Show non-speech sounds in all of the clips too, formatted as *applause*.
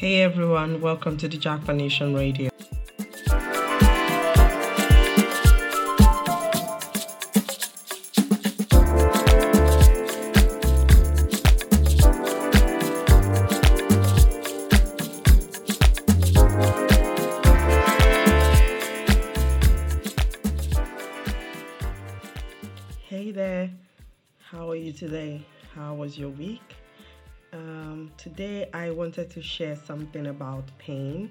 Hey everyone, welcome to the Jackpot Nation Radio. Hey there, how are you today? How was your week? Um, today, I wanted to share something about pain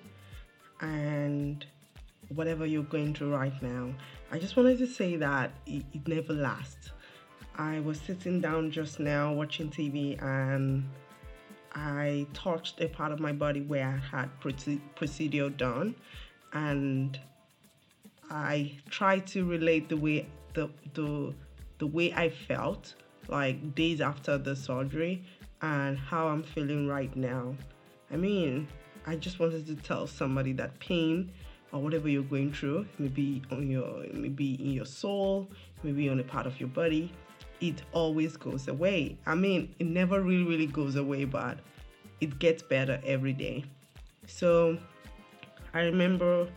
and whatever you're going through right now. I just wanted to say that it, it never lasts. I was sitting down just now watching TV and I touched a part of my body where I had procedure done, and I tried to relate the way the the the way I felt like days after the surgery and how I'm feeling right now. I mean, I just wanted to tell somebody that pain or whatever you're going through, maybe on your maybe in your soul, maybe on a part of your body, it always goes away. I mean, it never really really goes away, but it gets better every day. So I remember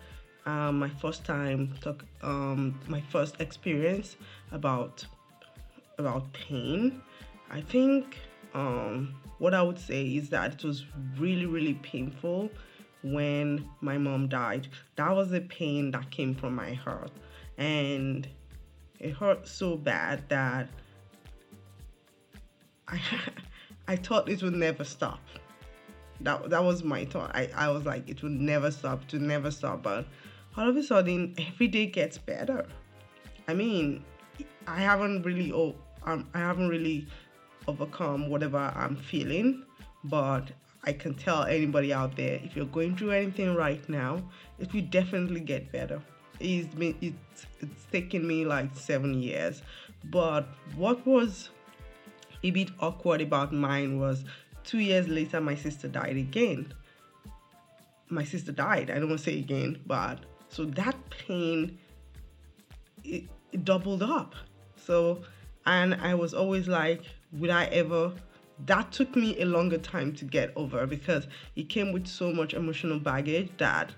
um, my first time talk um, my first experience about about pain. I think um, what I would say is that it was really, really painful when my mom died. That was the pain that came from my heart. And it hurt so bad that I, *laughs* I thought it would never stop. That, that was my thought. I, I was like, it would never stop, to never stop. But all of a sudden, every day gets better. I mean, I haven't really, oh, um, I haven't really overcome whatever I'm feeling, but I can tell anybody out there if you're going through anything right now, it will definitely get better. It's been it's it's taken me like seven years, but what was a bit awkward about mine was two years later my sister died again. My sister died. I don't want to say again, but so that pain it, it doubled up. So and I was always like, would I ever? That took me a longer time to get over because it came with so much emotional baggage that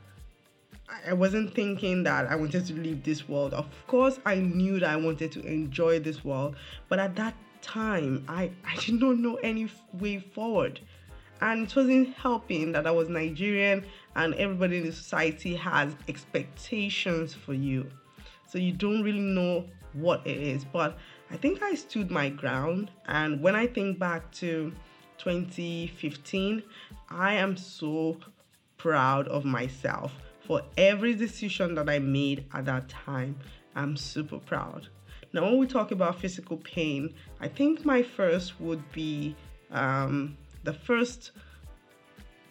I wasn't thinking that I wanted to leave this world. Of course, I knew that I wanted to enjoy this world, but at that time, I, I did not know any way forward. And it wasn't helping that I was Nigerian and everybody in the society has expectations for you. So you don't really know what it is. But I think I stood my ground. And when I think back to 2015, I am so proud of myself for every decision that I made at that time. I'm super proud. Now, when we talk about physical pain, I think my first would be um, the first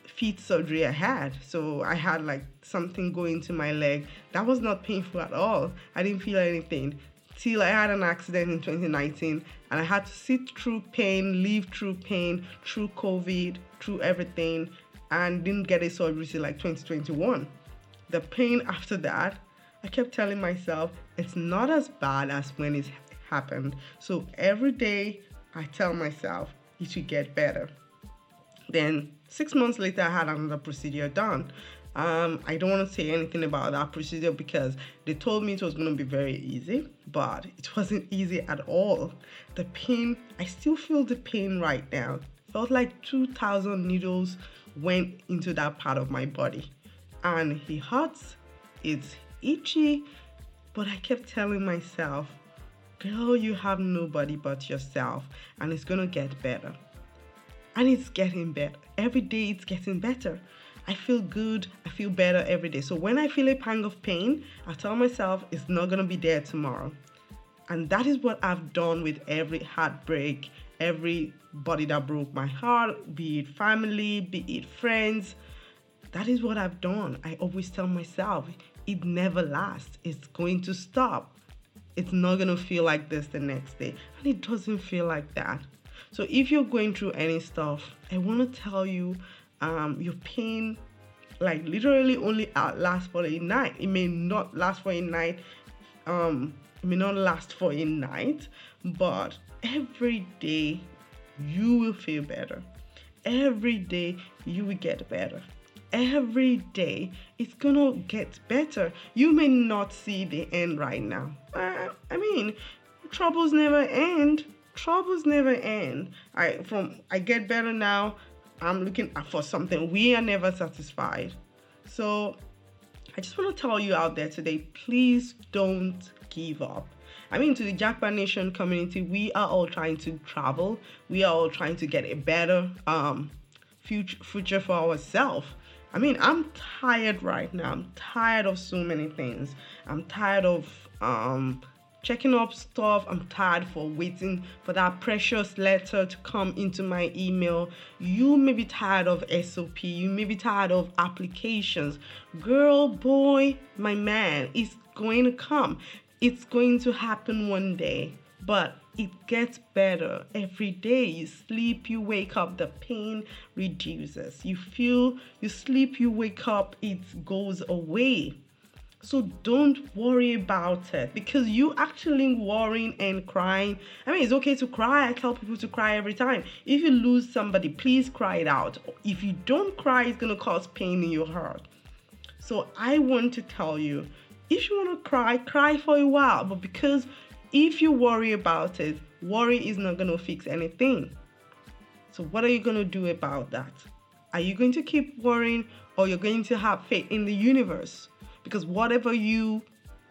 feet surgery I had. So I had like something going to my leg. That was not painful at all. I didn't feel anything till I had an accident in 2019 and I had to sit through pain, live through pain, through COVID, through everything, and didn't get a surgery till like 2021. The pain after that, I kept telling myself it's not as bad as when it happened. So every day I tell myself it should get better. Then six months later, I had another procedure done. Um, I don't want to say anything about that procedure because they told me it was going to be very easy, but it *laughs* wasn't easy at all. The pain, I still feel the pain right now. Felt like 2,000 needles went into that part of my body. And it hurts, it's itchy, but I kept telling myself, girl, you have nobody but yourself, and it's going to get better. And it's getting better. Every day it's getting better. I feel good, I feel better every day. So when I feel a pang of pain, I tell myself it's not gonna be there tomorrow. And that is what I've done with every heartbreak, every body that broke my heart, be it family, be it friends. That is what I've done. I always tell myself it never lasts, it's going to stop. It's not gonna feel like this the next day. And it doesn't feel like that. So if you're going through any stuff, I wanna tell you um, your pain like literally only last for a night. It may not last for a night. Um, it may not last for a night, but every day you will feel better. every day you will get better. Every day it's gonna get better. You may not see the end right now. Uh, I mean, troubles never end. Troubles never end. I from I get better now. I'm looking for something. We are never satisfied. So I just want to tell you out there today, please don't give up. I mean, to the Jackpot Nation community, we are all trying to travel. We are all trying to get a better um, future, future for ourselves. I mean, I'm tired right now. I'm tired of so many things. I'm tired of um, checking up stuff. I'm tired for waiting for that precious letter to come into my email. You may be tired of SOP. You may be tired of applications. Girl, boy, my man, it's going to come. It's going to happen one day, but it gets better every day. You sleep, you wake up, the pain reduces. You feel, you sleep, you wake up, it goes away. So don't worry about it because you actually worrying and crying. I mean, it's okay to cry. I tell people to cry every time. If you lose somebody, please cry it out. If you don't cry, it's going to cause pain in your heart. So I want to tell you if you want to cry, cry for a while. But because if you worry about it, worry is not going to fix anything. So, what are you going to do about that? Are you going to keep worrying or you're going to have faith in the universe? Because whatever you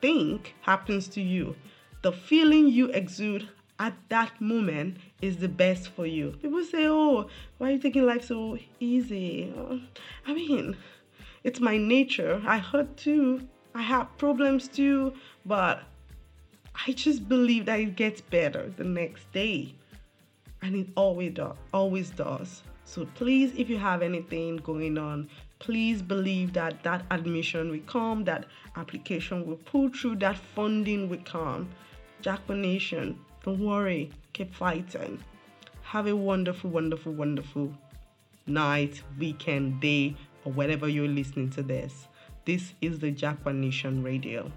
think happens to you, the feeling you exude at that moment is the best for you. People say, Oh, why are you taking life so easy? Oh, I mean, it's my nature. I hurt too. I have problems too, but I just believe that it gets better the next day. And it always does, always does. So please, if you have anything going on, please believe that that admission will come, that application will pull through, that funding will come. Jackpot Nation, don't worry, keep fighting. Have a wonderful, wonderful, wonderful night, weekend, day, or whenever you're listening to this. This is the Jackpot Nation Radio.